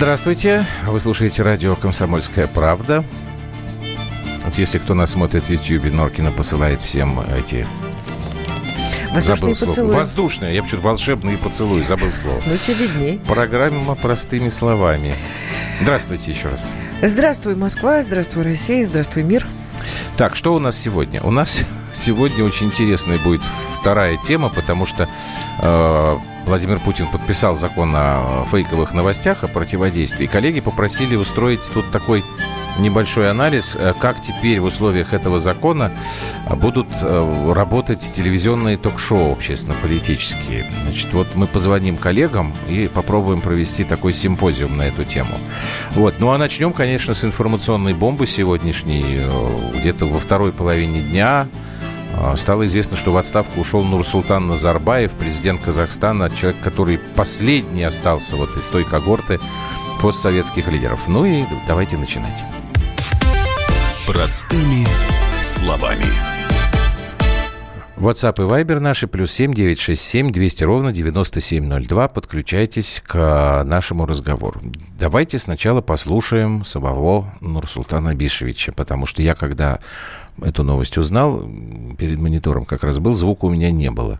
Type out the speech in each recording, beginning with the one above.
Здравствуйте. Вы слушаете радио «Комсомольская правда». Вот если кто нас смотрит в YouTube, Норкина посылает всем эти Воздушные забыл поцелуи. слово. Воздушные. Я почему-то волшебные поцелуи. Забыл слово. Ну, тебе видней. Программа простыми словами. Здравствуйте еще раз. Здравствуй, Москва, здравствуй, Россия, здравствуй, мир. Так, что у нас сегодня? У нас сегодня очень интересная будет вторая тема, потому что э, Владимир Путин подписал закон о фейковых новостях, о противодействии. Коллеги попросили устроить тут такой небольшой анализ, э, как теперь в условиях этого закона э, будут э, работать телевизионные ток-шоу общественно-политические. Значит, вот мы позвоним коллегам и попробуем провести такой симпозиум на эту тему. Вот. Ну а начнем, конечно, с информационной бомбы сегодняшней. Где-то во второй половине дня стало известно, что в отставку ушел Нурсултан Назарбаев, президент Казахстана, человек, который последний остался вот из той когорты постсоветских лидеров. Ну и давайте начинать. Простыми словами. WhatsApp и Viber наши, плюс семь девять шесть семь двести ровно девяносто семь ноль два. Подключайтесь к нашему разговору. Давайте сначала послушаем самого Нурсултана Бишевича, потому что я, когда эту новость узнал, перед монитором как раз был, звука у меня не было.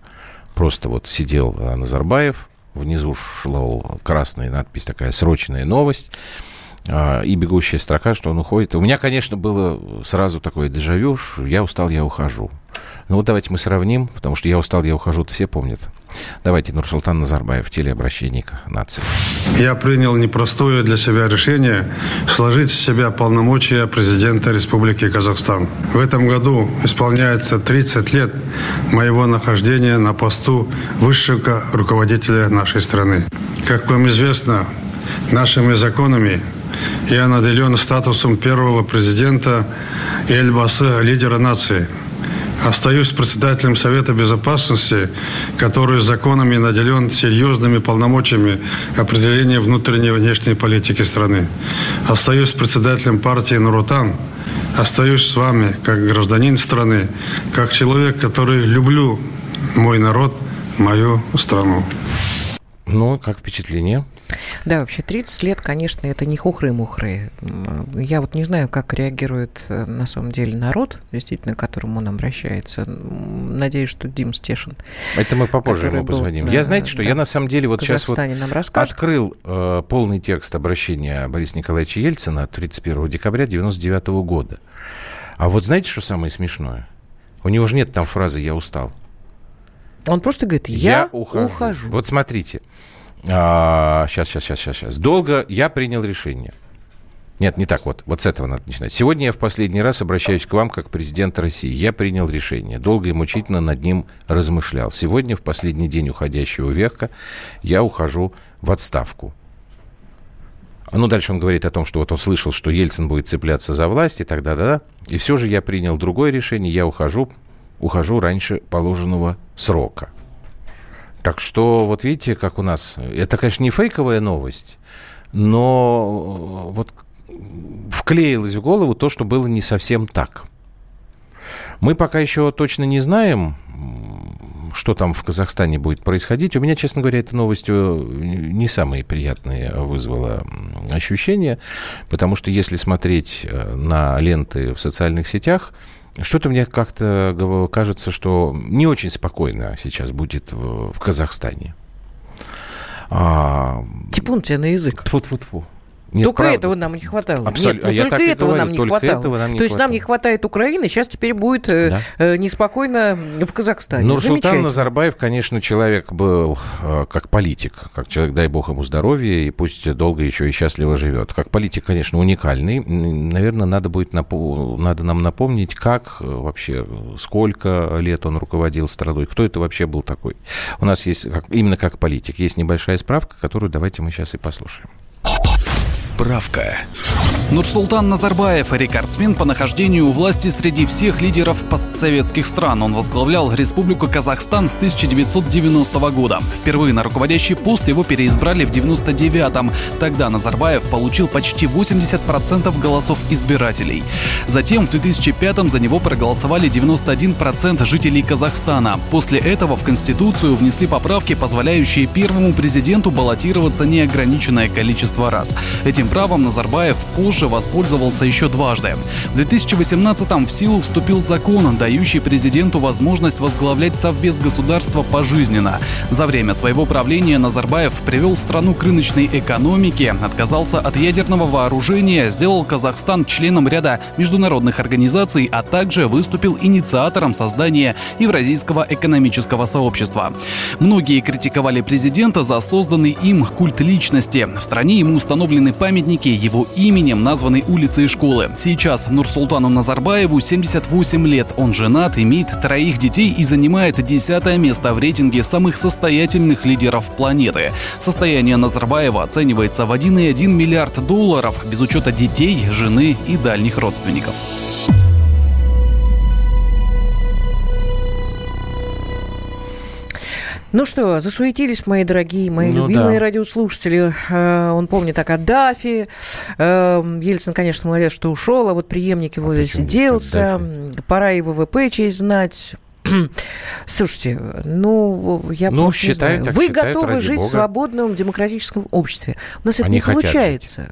Просто вот сидел а, Назарбаев, внизу шла красная надпись такая «Срочная новость», а, и бегущая строка, что он уходит. У меня, конечно, было сразу такое дежавю, я устал, я ухожу. Ну вот давайте мы сравним, потому что я устал, я ухожу, все помнят. Давайте Нурсултан Назарбаев, телеобращение к нации. Я принял непростое для себя решение сложить с себя полномочия президента Республики Казахстан. В этом году исполняется 30 лет моего нахождения на посту высшего руководителя нашей страны. Как вам известно, нашими законами я наделен статусом первого президента и Эльбасы, лидера нации. Остаюсь председателем Совета Безопасности, который законами наделен серьезными полномочиями определения внутренней и внешней политики страны. Остаюсь председателем партии «Нурутан». Остаюсь с вами как гражданин страны, как человек, который люблю мой народ, мою страну. Ну, как впечатление? Да, вообще 30 лет, конечно, это не хухры-мухры. Я вот не знаю, как реагирует э, на самом деле народ, действительно, к которому он обращается. Надеюсь, что Дим Стешин. Это мы попозже ему был, позвоним. да, я, знаете, что да, я на самом деле вот сейчас вот открыл э, полный текст обращения Бориса Николаевича Ельцина 31 декабря 99 года. А вот знаете, что самое смешное? У него же нет там фразы «я устал». Он просто говорит, я, ухожу. Вот смотрите. А, сейчас, сейчас, сейчас, сейчас, сейчас. Долго я принял решение. Нет, не так вот. Вот с этого надо начинать. Сегодня я в последний раз обращаюсь к вам как президент России. Я принял решение. Долго и мучительно над ним размышлял. Сегодня, в последний день уходящего века, я ухожу в отставку. Ну, дальше он говорит о том, что вот он слышал, что Ельцин будет цепляться за власть и так далее. И все же я принял другое решение. Я ухожу, ухожу раньше положенного срока. Так что, вот видите, как у нас... Это, конечно, не фейковая новость, но вот вклеилось в голову то, что было не совсем так. Мы пока еще точно не знаем, что там в Казахстане будет происходить. У меня, честно говоря, эта новость э, не самые приятные вызвала ощущения, потому что если смотреть э, на ленты в социальных сетях, что-то мне как-то кажется, что не очень спокойно сейчас будет в, Казахстане. А, Типун тебе на язык. Тьфу-тьфу-тьфу. Нет, только правда. этого нам не хватало. Абсолютно. Нет, ну, а только этого говорю, нам не хватало. Этого нам не То есть хватало. нам не хватает Украины, сейчас теперь будет да. э, неспокойно в Казахстане. Нурсултан Назарбаев, конечно, человек был э, как политик, как человек, дай бог ему здоровья, и пусть долго еще и счастливо живет. Как политик, конечно, уникальный. Наверное, надо будет напо- надо нам напомнить, как э, вообще, сколько лет он руководил страной, кто это вообще был такой. У нас есть, как, именно как политик, есть небольшая справка, которую давайте мы сейчас и послушаем. Справка. Нурсултан Назарбаев – рекордсмен по нахождению у власти среди всех лидеров постсоветских стран. Он возглавлял Республику Казахстан с 1990 года. Впервые на руководящий пост его переизбрали в 99-м. Тогда Назарбаев получил почти 80% голосов избирателей. Затем в 2005-м за него проголосовали 91% жителей Казахстана. После этого в Конституцию внесли поправки, позволяющие первому президенту баллотироваться неограниченное количество раз. Этим правом Назарбаев позже воспользовался еще дважды. В 2018-м в силу вступил закон, дающий президенту возможность возглавлять Совбез государства пожизненно. За время своего правления Назарбаев привел страну к рыночной экономике, отказался от ядерного вооружения, сделал Казахстан членом ряда международных организаций, а также выступил инициатором создания Евразийского экономического сообщества. Многие критиковали президента за созданный им культ личности. В стране ему установлены памятники его именем названной улицы и школы. Сейчас Нурсултану Назарбаеву 78 лет. Он женат, имеет троих детей и занимает десятое место в рейтинге самых состоятельных лидеров планеты. Состояние Назарбаева оценивается в 1,1 миллиард долларов без учета детей, жены и дальних родственников. Ну что, засуетились мои дорогие, мои ну, любимые да. радиослушатели. Э, он помнит о Каддафи. Э, Ельцин, конечно, молодец, что ушел, а вот преемник его а засиделся. Пора его ВВП честь знать. Слушайте, ну, я ну, просто считаю, не знаю. Вы считают, готовы жить Бога. в свободном демократическом обществе. У нас Они это не получается. Жить.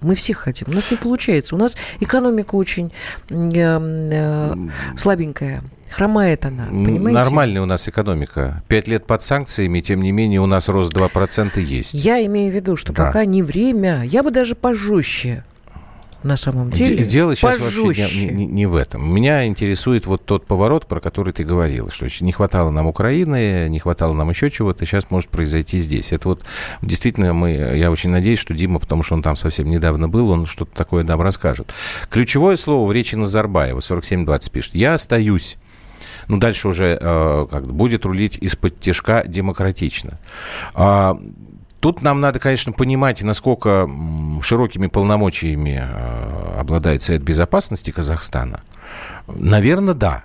Мы всех хотим. У нас не получается. У нас экономика очень э, э, слабенькая. Хромает она, понимаете? Нормальная у нас экономика. Пять лет под санкциями, тем не менее, у нас рост 2% есть. Я имею в виду, что да. пока не время, я бы даже пожестче на самом деле. Дело сейчас пожестче. вообще не, не, не в этом. Меня интересует вот тот поворот, про который ты говорил, что не хватало нам Украины, не хватало нам еще чего-то, сейчас может произойти здесь. Это вот действительно мы, я очень надеюсь, что Дима, потому что он там совсем недавно был, он что-то такое нам расскажет. Ключевое слово в речи Назарбаева, 4720 пишет, я остаюсь ну, дальше уже э, как будет рулить из-под тяжка демократично. А, Тут нам надо, конечно, понимать, насколько широкими полномочиями э, обладает Совет Безопасности Казахстана. Наверное, да.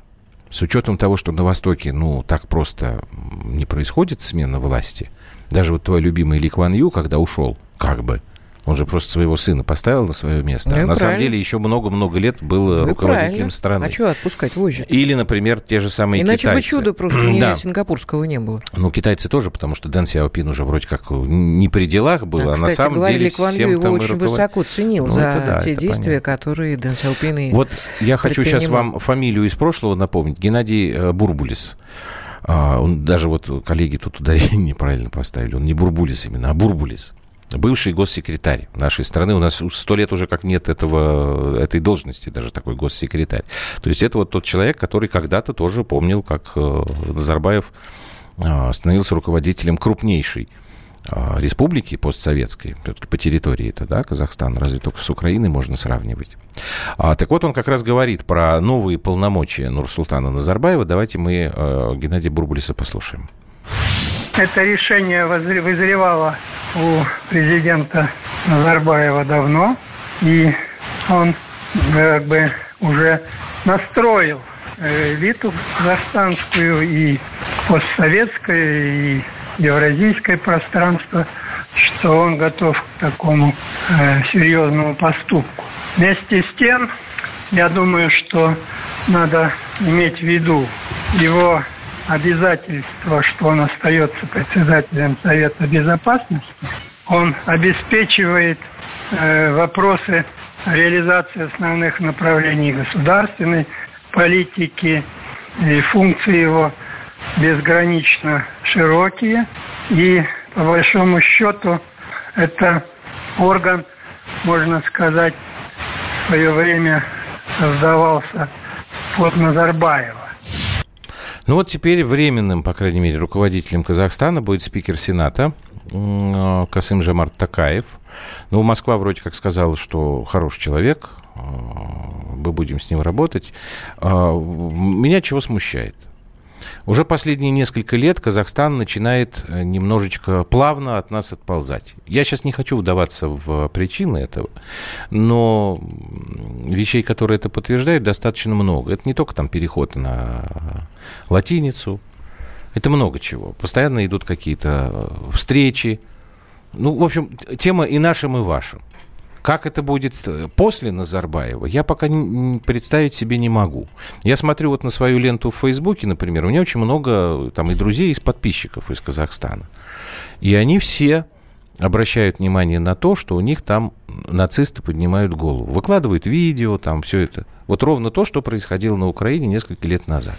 С учетом того, что на Востоке, ну, так просто не происходит смена власти. Даже вот твой любимый Ли Кван Ю, когда ушел, как бы, он же просто своего сына поставил на свое место. Ну, а на самом деле еще много-много лет был ну, руководителем правильно. страны. А что отпускать вожжи? Или, например, те же самые Иначе китайцы. Иначе бы чуда просто не да. сингапурского не было. Ну, китайцы тоже, потому что Дэн Сяопин уже вроде как не при делах был, а, а кстати, на самом говорили, деле Кван всем его там очень руковод... высоко ценил ну, за да, те действия, понятно. которые Дэн Сяопин и Вот я хочу сейчас вам фамилию из прошлого напомнить. Геннадий э, Бурбулис. А, он даже вот коллеги тут ударение неправильно поставили. Он не Бурбулис именно, а Бурбулис бывший госсекретарь нашей страны. У нас сто лет уже как нет этого, этой должности, даже такой госсекретарь. То есть это вот тот человек, который когда-то тоже помнил, как э, Назарбаев э, становился руководителем крупнейшей э, республики постсоветской, все-таки по территории это, да, Казахстан, разве только с Украиной можно сравнивать. А, так вот, он как раз говорит про новые полномочия Нурсултана Назарбаева. Давайте мы Геннадия Бурбулиса послушаем. Это решение вызревало у президента Назарбаева давно, и он как бы уже настроил э, элиту казахстанскую и постсоветское, и евразийское пространство, что он готов к такому э, серьезному поступку. Вместе с тем, я думаю, что надо иметь в виду его обязательство, что он остается председателем Совета Безопасности, он обеспечивает э, вопросы реализации основных направлений государственной политики и функции его безгранично широкие. И по большому счету это орган, можно сказать, в свое время создавался под Назарбаева. Ну вот теперь временным, по крайней мере, руководителем Казахстана будет спикер Сената э, Касым Жамарт Такаев. Ну, Москва вроде как сказала, что хороший человек, э, мы будем с ним работать. Э, меня чего смущает? Уже последние несколько лет Казахстан начинает э, немножечко плавно от нас отползать. Я сейчас не хочу вдаваться в причины этого, но вещей, которые это подтверждают, достаточно много. Это не только там переход на латиницу, это много чего. Постоянно идут какие-то э, встречи. Ну, в общем, тема и нашим, и вашим. Как это будет э, после Назарбаева, я пока представить себе не могу. Я смотрю вот на свою ленту в Фейсбуке, например, у меня очень много там и друзей, и подписчиков из Казахстана. И они все обращают внимание на то, что у них там нацисты поднимают голову. Выкладывают видео, там все это. Вот ровно то, что происходило на Украине несколько лет назад.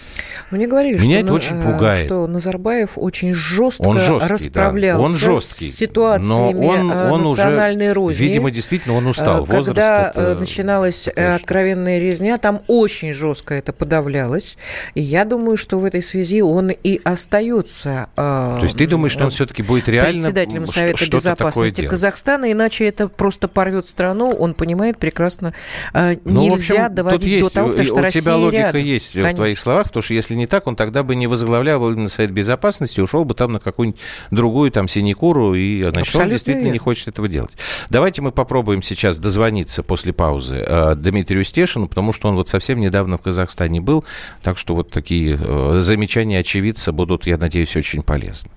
Мне говорили, Меня что, это очень пугает. что Назарбаев очень жестко он жесткий, расправлялся да. он жесткий, с ситуациями но он, он национальной уже, розни. Видимо, действительно, он устал. Когда Возраст это... начиналась такой, откровенная резня, там очень жестко это подавлялось. И я думаю, что в этой связи он и остается. То есть ты думаешь, что он все-таки будет реально председателем Совета Безопасности Казахстана, иначе это просто порвет страну. Он понимает прекрасно, ну, нельзя общем, доводить есть, до того, что у Россия тебя логика рядом. есть Конечно. в твоих словах, потому что если не так, он тогда бы не возглавлял именно Совет Безопасности, ушел бы там на какую-нибудь другую там синекуру, и значит, Абсолютно он действительно верно. не хочет этого делать. Давайте мы попробуем сейчас дозвониться после паузы э, Дмитрию Стешину, потому что он вот совсем недавно в Казахстане был, так что вот такие э, замечания очевидца будут, я надеюсь, очень полезны.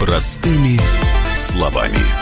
Простыми словами.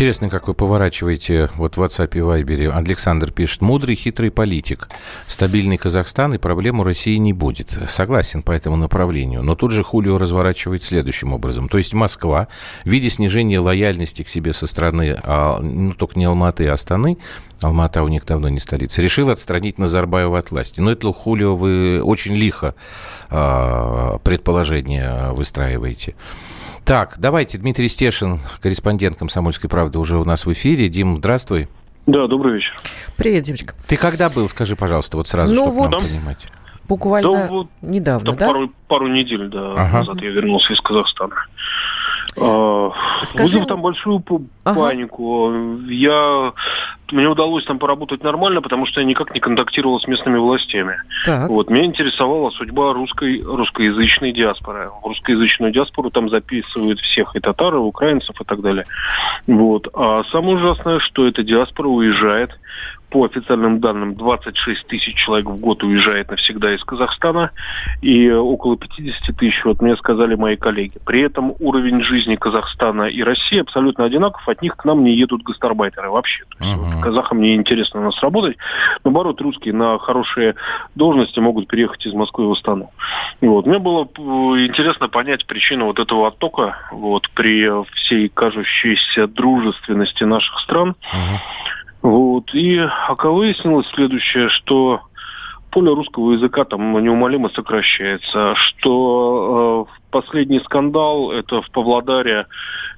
Интересно, как вы поворачиваете вот в WhatsApp и Viber. Александр пишет, мудрый, хитрый политик. Стабильный Казахстан и проблему России не будет. Согласен по этому направлению. Но тут же Хулио разворачивает следующим образом. То есть Москва, в виде снижения лояльности к себе со стороны, а, ну, только не Алматы, а Астаны, Алмата у них давно не столица, решил отстранить Назарбаева от власти. Но это, Хулио, вы очень лихо э, предположение выстраиваете. Так, давайте, Дмитрий Стешин, корреспондент «Комсомольской правды», уже у нас в эфире. Дим, здравствуй. Да, добрый вечер. Привет, Димочка. Ты когда был, скажи, пожалуйста, вот сразу, ну, чтобы вот нам понимать. Буквально да, вот, недавно, да? Пару, пару недель да, ага. назад я вернулся из Казахстана. А, Скажи... Вызвав там большую ага. панику. Я... Мне удалось там поработать нормально, потому что я никак не контактировал с местными властями. Так. Вот. Меня интересовала судьба русской, русскоязычной диаспоры. В русскоязычную диаспору там записывают всех, и татар, и украинцев, и так далее. Вот. А самое ужасное, что эта диаспора уезжает по официальным данным, 26 тысяч человек в год уезжает навсегда из Казахстана, и около 50 тысяч, вот мне сказали мои коллеги. При этом уровень жизни Казахстана и России абсолютно одинаков, от них к нам не едут гастарбайтеры вообще. То есть, uh-huh. вот, казахам не интересно у нас работать, наоборот, русские на хорошие должности могут переехать из Москвы в Астану. Вот. Мне было интересно понять причину вот этого оттока вот, при всей кажущейся дружественности наших стран. Uh-huh. Вот. И ока выяснилось следующее, что поле русского языка там неумолимо сокращается, что э, последний скандал, это в Павлодаре,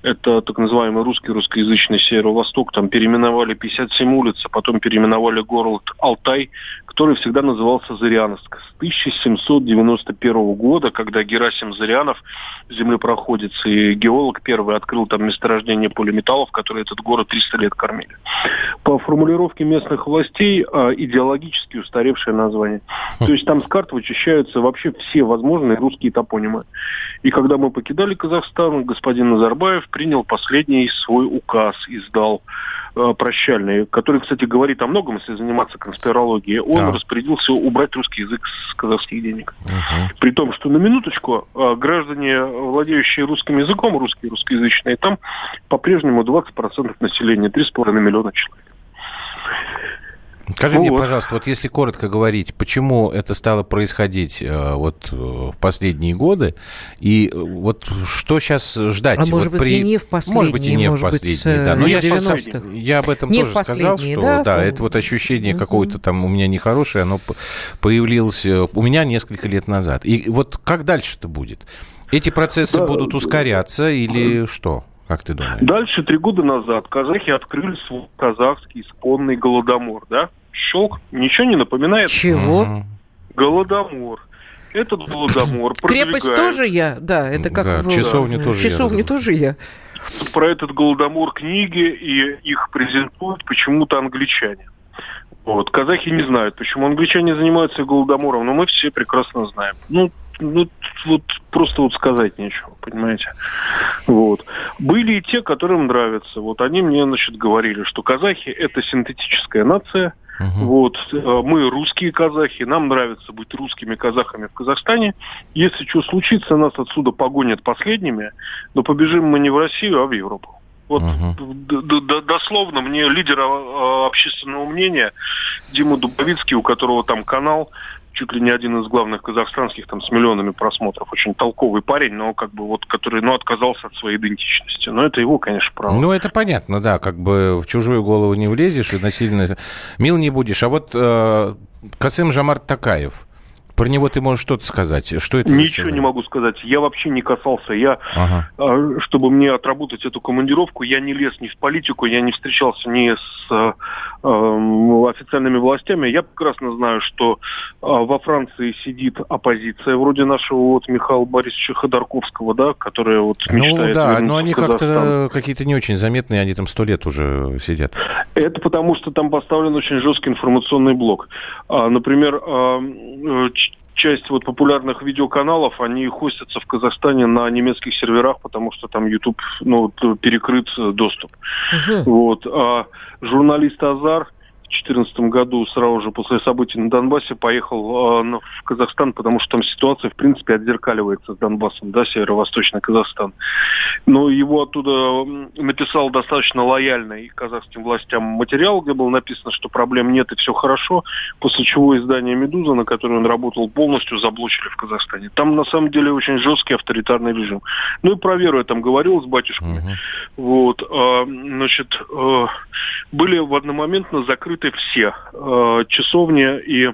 это так называемый русский русскоязычный северо-восток, там переименовали 57 улиц, а потом переименовали город Алтай, который всегда назывался Зыряновск. С 1791 года, когда Герасим Зырянов, землепроходец и геолог первый, открыл там месторождение полиметаллов, которые этот город 300 лет кормили. По формулировке местных властей а, идеологически устаревшее название. То есть там с карт вычищаются вообще все возможные русские топонимы. И когда мы покидали Казахстан, господин Назарбаев принял последний свой указ, издал э, прощальный, который, кстати, говорит о многом, если заниматься конспирологией. Он да. распорядился убрать русский язык с казахских денег. Угу. При том, что на минуточку э, граждане, владеющие русским языком, русские, русскоязычные, там по-прежнему 20% населения, 3,5 миллиона человек. Скажи вот. мне, пожалуйста, вот если коротко говорить, почему это стало происходить э, вот э, в последние годы, и э, вот что сейчас ждать? А может вот быть, при... и не в последние, Может быть, и не в последние, да. Но я, я об этом не тоже сказал, что да, да, это вот ощущение какое-то там у меня нехорошее, оно появилось у меня несколько лет назад. И вот как дальше-то будет? Эти процессы да, будут ускоряться или что? Как ты думаешь? Дальше, три года назад, казахи открыли свой казахский исконный голодомор, да? Щелк, ничего не напоминает? Чего? Голодомор. Этот голодомор Крепость тоже я, да, это как да, в... Часовня тоже Часовня я. тоже я. Про этот голодомор книги, и их презентуют почему-то англичане. Вот. Казахи не знают, почему англичане занимаются голодомором, но мы все прекрасно знаем. Ну, ну, вот просто вот сказать нечего, понимаете. Вот. Были и те, которым нравится. Вот они мне, значит, говорили, что казахи – это синтетическая нация, Uh-huh. Вот, э, мы русские казахи, нам нравится быть русскими казахами в Казахстане. Если что случится, нас отсюда погонят последними, но побежим мы не в Россию, а в Европу. Вот uh-huh. дословно мне лидер а, общественного мнения Дима Дубовицкий, у которого там канал чуть ли не один из главных казахстанских там с миллионами просмотров. Очень толковый парень, но как бы вот который, ну, отказался от своей идентичности. Но это его, конечно, право. Ну, это понятно, да, как бы в чужую голову не влезешь и насильно мил не будешь. А вот э, Касым Жамарт Такаев – про него ты можешь что-то сказать? Что это Ничего не могу сказать. Я вообще не касался. Я, ага. А, чтобы мне отработать эту командировку, я не лез ни в политику, я не встречался ни с э, официальными властями. Я прекрасно знаю, что э, во Франции сидит оппозиция, вроде нашего вот Михаила Борисовича Ходорковского, да, которая вот ну мечтает Ну да, но они как-то какие-то не очень заметные, они там сто лет уже сидят. Это потому, что там поставлен очень жесткий информационный блок. А, например, часть вот популярных видеоканалов, они хостятся в Казахстане на немецких серверах, потому что там YouTube ну, перекрыт доступ. Uh-huh. Вот. А журналист Азар, 2014 году, сразу же после событий на Донбассе, поехал э, в Казахстан, потому что там ситуация, в принципе, отзеркаливается с Донбассом, да, северо-восточный Казахстан. Но его оттуда написал достаточно лояльный казахским властям материал, где было написано, что проблем нет и все хорошо, после чего издание «Медуза», на которое он работал, полностью заблочили в Казахстане. Там, на самом деле, очень жесткий авторитарный режим. Ну и про веру я там говорил с батюшками. Uh-huh. Вот, э, значит, э, были в одномоментно закрыты закрыты все э, часовни и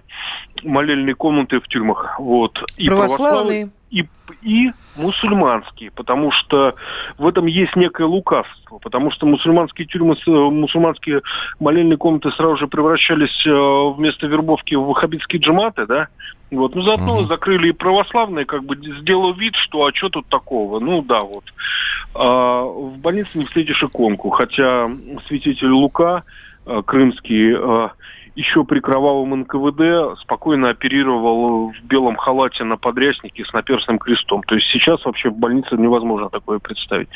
молельные комнаты в тюрьмах. Вот. И православные. И, и мусульманские, потому что в этом есть некое лукавство, потому что мусульманские тюрьмы, мусульманские молельные комнаты сразу же превращались э, вместо вербовки в ваххабитские джаматы, да, вот, ну заодно uh-huh. закрыли и православные, как бы сделал вид, что а что тут такого? Ну да, вот. А, в больнице не встретишь иконку, хотя святитель Лука Э, крымский э, еще при кровавом НКВД спокойно оперировал в белом халате на подряснике с наперстным крестом. То есть сейчас вообще в больнице невозможно такое представить.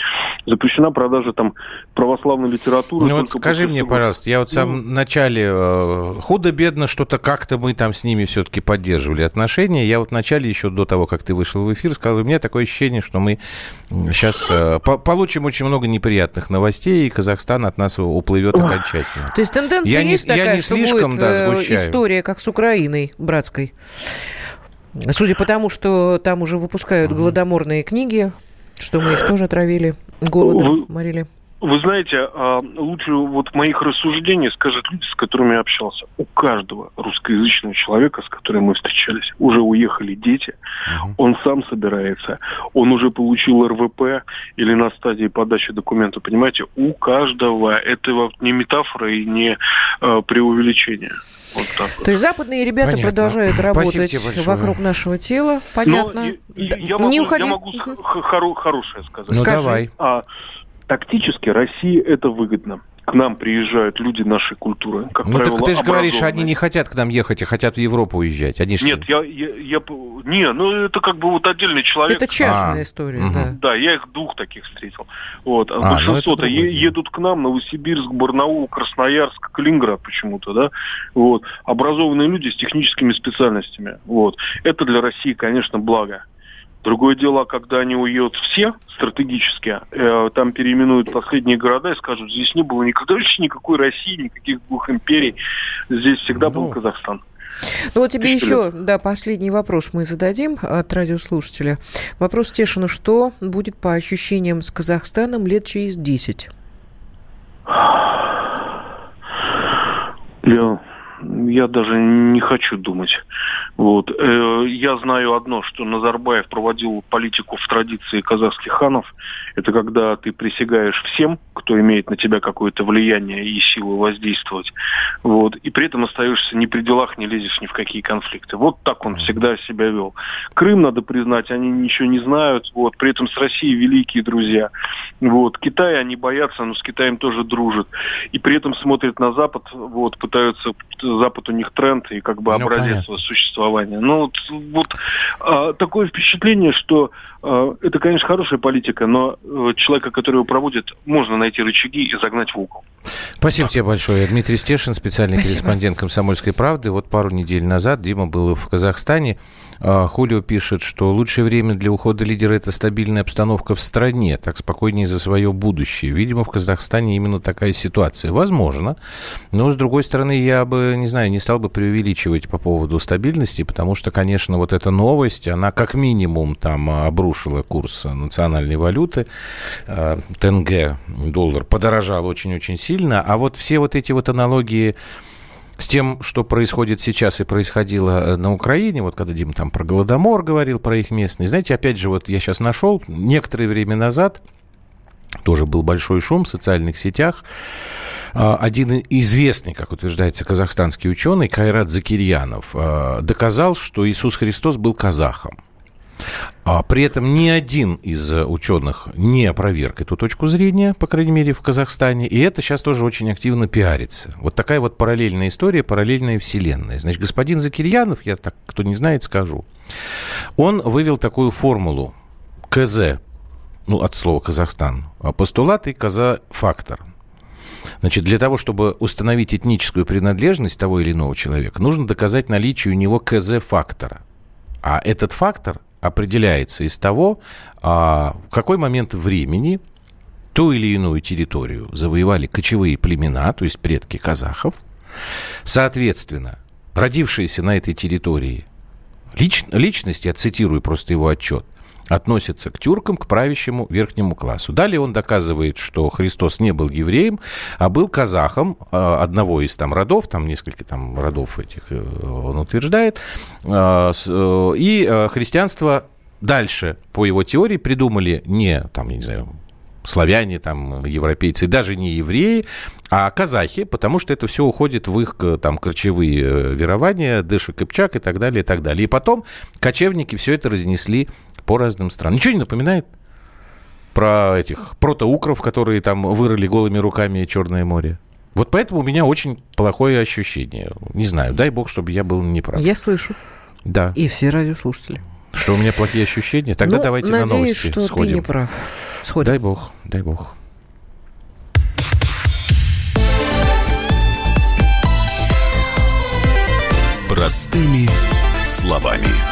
Запрещена продажа там православной литературы. Ну вот скажи мне, пожалуйста, я вот в самом ну, начале э, худо-бедно что-то как-то мы там с ними все-таки поддерживали отношения. Я вот в начале еще до того, как ты вышел в эфир, сказал, у меня такое ощущение, что мы сейчас э, по получим очень много неприятных новостей, и Казахстан от нас уплывет окончательно. То есть тенденция я есть не, такая, я не что слишком слишком, да, э, история, как с Украиной братской. Судя по тому, что там уже выпускают голодоморные книги, что мы их тоже отравили, голодом морили. Вы знаете, а, лучше вот моих рассуждениях скажут люди, с которыми я общался. У каждого русскоязычного человека, с которым мы встречались, уже уехали дети. Он сам собирается. Он уже получил РВП или на стадии подачи документа. Понимаете, у каждого. Это не метафора и не э, преувеличение. Вот так вот. То есть западные ребята Понятно. продолжают работать вокруг нашего тела. Понятно. Но, я, я, могу, не уходи. я могу хоро- хорошее сказать. Ну, Скажи. давай. А, тактически России это выгодно. К нам приезжают люди нашей культуры. Как ну правило, так ты же говоришь, они не хотят к нам ехать, а хотят в Европу уезжать. Они Нет, я, я, я, не, ну это как бы вот отдельный человек. Это частная а, история, угу. да. Да, я их двух таких встретил. Вот, а, а большинство-то ну едут к нам, Новосибирск, Барнаул, Красноярск, Калининград почему-то, да. Вот, образованные люди с техническими специальностями. Вот, это для России, конечно, благо. Другое дело, когда они уедут все стратегически, э, там переименуют последние города и скажут, здесь не было никогда вообще никакой России, никаких двух империй, здесь всегда ну, был Казахстан. Ну вот тебе еще, да, последний вопрос мы зададим от радиослушателя. Вопрос Тешину, что будет по ощущениям с Казахстаном лет через 10? Леон, я даже не хочу думать. Вот. Э, я знаю одно, что Назарбаев проводил политику в традиции казахских ханов. Это когда ты присягаешь всем, кто имеет на тебя какое-то влияние и силу воздействовать. Вот. И при этом остаешься не при делах, не лезешь ни в какие конфликты. Вот так он всегда себя вел. Крым, надо признать, они ничего не знают. Вот. При этом с Россией великие друзья. Вот. Китай они боятся, но с Китаем тоже дружат. И при этом смотрят на Запад, вот, пытаются Запад у них тренд и как бы ну, образец ну, существования. Ну вот, вот а, такое впечатление, что а, это, конечно, хорошая политика, но а, человека, который его проводит, можно найти рычаги и загнать в угол. Спасибо тебе большое. Дмитрий Стешин, специальный Спасибо. корреспондент «Комсомольской правды». Вот пару недель назад Дима был в Казахстане. А, Хулио пишет, что лучшее время для ухода лидера – это стабильная обстановка в стране, так спокойнее за свое будущее. Видимо, в Казахстане именно такая ситуация. Возможно. Но, с другой стороны, я бы, не знаю, не стал бы преувеличивать по поводу стабильности, потому что, конечно, вот эта новость, она как минимум там обрушила курс национальной валюты. А, ТНГ, доллар, подорожал очень-очень сильно. А вот все вот эти вот аналогии с тем, что происходит сейчас и происходило э, на Украине, вот когда Дима там про Голодомор говорил, про их местные, знаете, опять же, вот я сейчас нашел, некоторое время назад тоже был большой шум в социальных сетях, а, один известный, как утверждается, казахстанский ученый Кайрат Закирьянов а, доказал, что Иисус Христос был казахом. А при этом ни один из ученых не опроверг эту точку зрения, по крайней мере, в Казахстане. И это сейчас тоже очень активно пиарится. Вот такая вот параллельная история, параллельная вселенная. Значит, господин Закирьянов, я так, кто не знает, скажу, он вывел такую формулу КЗ, ну, от слова Казахстан, постулат и каза-фактор. Значит, для того, чтобы установить этническую принадлежность того или иного человека, нужно доказать наличие у него КЗ-фактора. А этот фактор определяется из того, а, в какой момент времени ту или иную территорию завоевали кочевые племена, то есть предки казахов. Соответственно, родившиеся на этой территории лич, личность, я цитирую просто его отчет, относятся к тюркам, к правящему верхнему классу. Далее он доказывает, что Христос не был евреем, а был казахом а, одного из там родов, там несколько там родов этих э, он утверждает, а, э, и христианство дальше, по его теории, придумали не, там, я не знаю, славяне, там, европейцы, даже не евреи, а казахи, потому что это все уходит в их там корчевые э, верования, Дыша Кыпчак и так далее, и так далее. И потом кочевники все это разнесли по разным странам. Ничего не напоминает? Про этих протоукров, которые там вырыли голыми руками Черное море. Вот поэтому у меня очень плохое ощущение. Не знаю, дай бог, чтобы я был неправ. Я слышу. Да. И все радиослушатели. Что у меня плохие ощущения? Тогда ну, давайте надеюсь, на новости что сходим. ты не прав. Сходим. Дай бог, дай бог. Простыми словами.